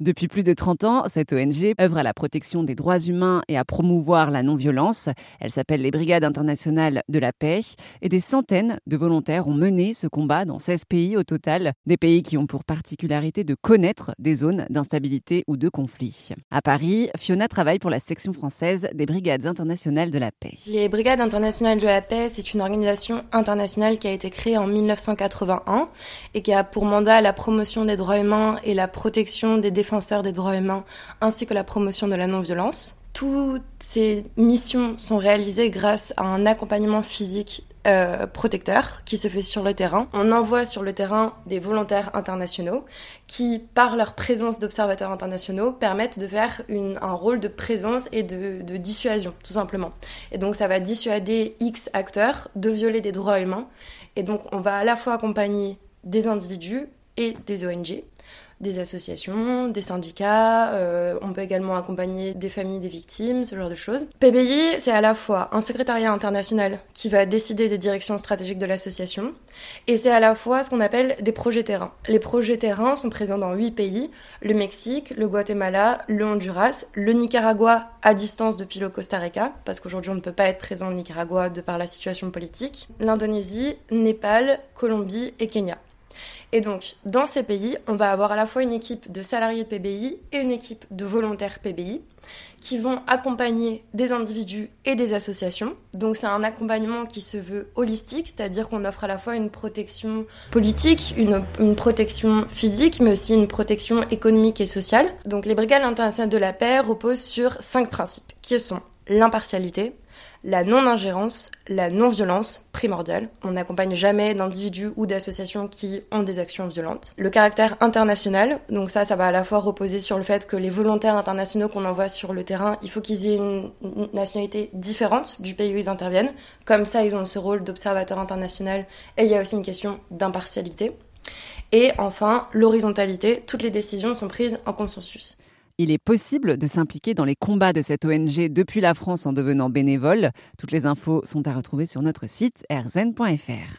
Depuis plus de 30 ans, cette ONG œuvre à la protection des droits humains et à promouvoir la non-violence. Elle s'appelle les Brigades internationales de la paix et des centaines de volontaires ont mené ce combat dans 16 pays au total, des pays qui ont pour particularité de connaître des zones d'instabilité ou de conflit. À Paris, Fiona travaille pour la section française des Brigades internationales de la paix. Les Brigades internationales de la paix, c'est une organisation internationale qui a été créée en 1981 et qui a pour mandat la promotion des droits humains et la protection des défenseurs des droits humains ainsi que la promotion de la non-violence. Toutes ces missions sont réalisées grâce à un accompagnement physique euh, protecteur qui se fait sur le terrain. On envoie sur le terrain des volontaires internationaux qui, par leur présence d'observateurs internationaux, permettent de faire un rôle de présence et de, de, dissuasion, tout simplement. Et donc ça va dissuader X acteurs de violer des droits humains. Et donc on va à la fois accompagner des individus et des ONG des associations, des syndicats, euh, on peut également accompagner des familles des victimes, ce genre de choses. PBI, c'est à la fois un secrétariat international qui va décider des directions stratégiques de l'association, et c'est à la fois ce qu'on appelle des projets terrain. Les projets terrain sont présents dans huit pays, le Mexique, le Guatemala, le Honduras, le Nicaragua à distance depuis le Costa Rica, parce qu'aujourd'hui on ne peut pas être présent au Nicaragua de par la situation politique, l'Indonésie, Népal, Colombie et Kenya. Et donc, dans ces pays, on va avoir à la fois une équipe de salariés PBI et une équipe de volontaires PBI qui vont accompagner des individus et des associations. Donc c'est un accompagnement qui se veut holistique, c'est-à-dire qu'on offre à la fois une protection politique, une, une, protection physique, mais aussi une protection économique et sociale. Donc les brigades internationales de la paix reposent sur cinq principes, qui sont l'impartialité, la non-ingérence, la non-violence primordiale. On n'accompagne jamais d'individus ou d'associations qui ont des actions violentes. Le caractère international, donc ça, ça va à la fois reposer sur le fait que les volontaires internationaux qu'on envoie sur le terrain, il faut qu'ils aient une nationalité différente du pays où ils interviennent. Comme ça, ils ont ce rôle d'observateur international et il y a aussi une question d'impartialité. Et enfin, l'horizontalité, toutes les décisions sont prises en consensus. Il est possible de s'impliquer dans les combats de cette ONG depuis la France en devenant bénévole. Toutes les infos sont à retrouver sur notre site rzn.fr.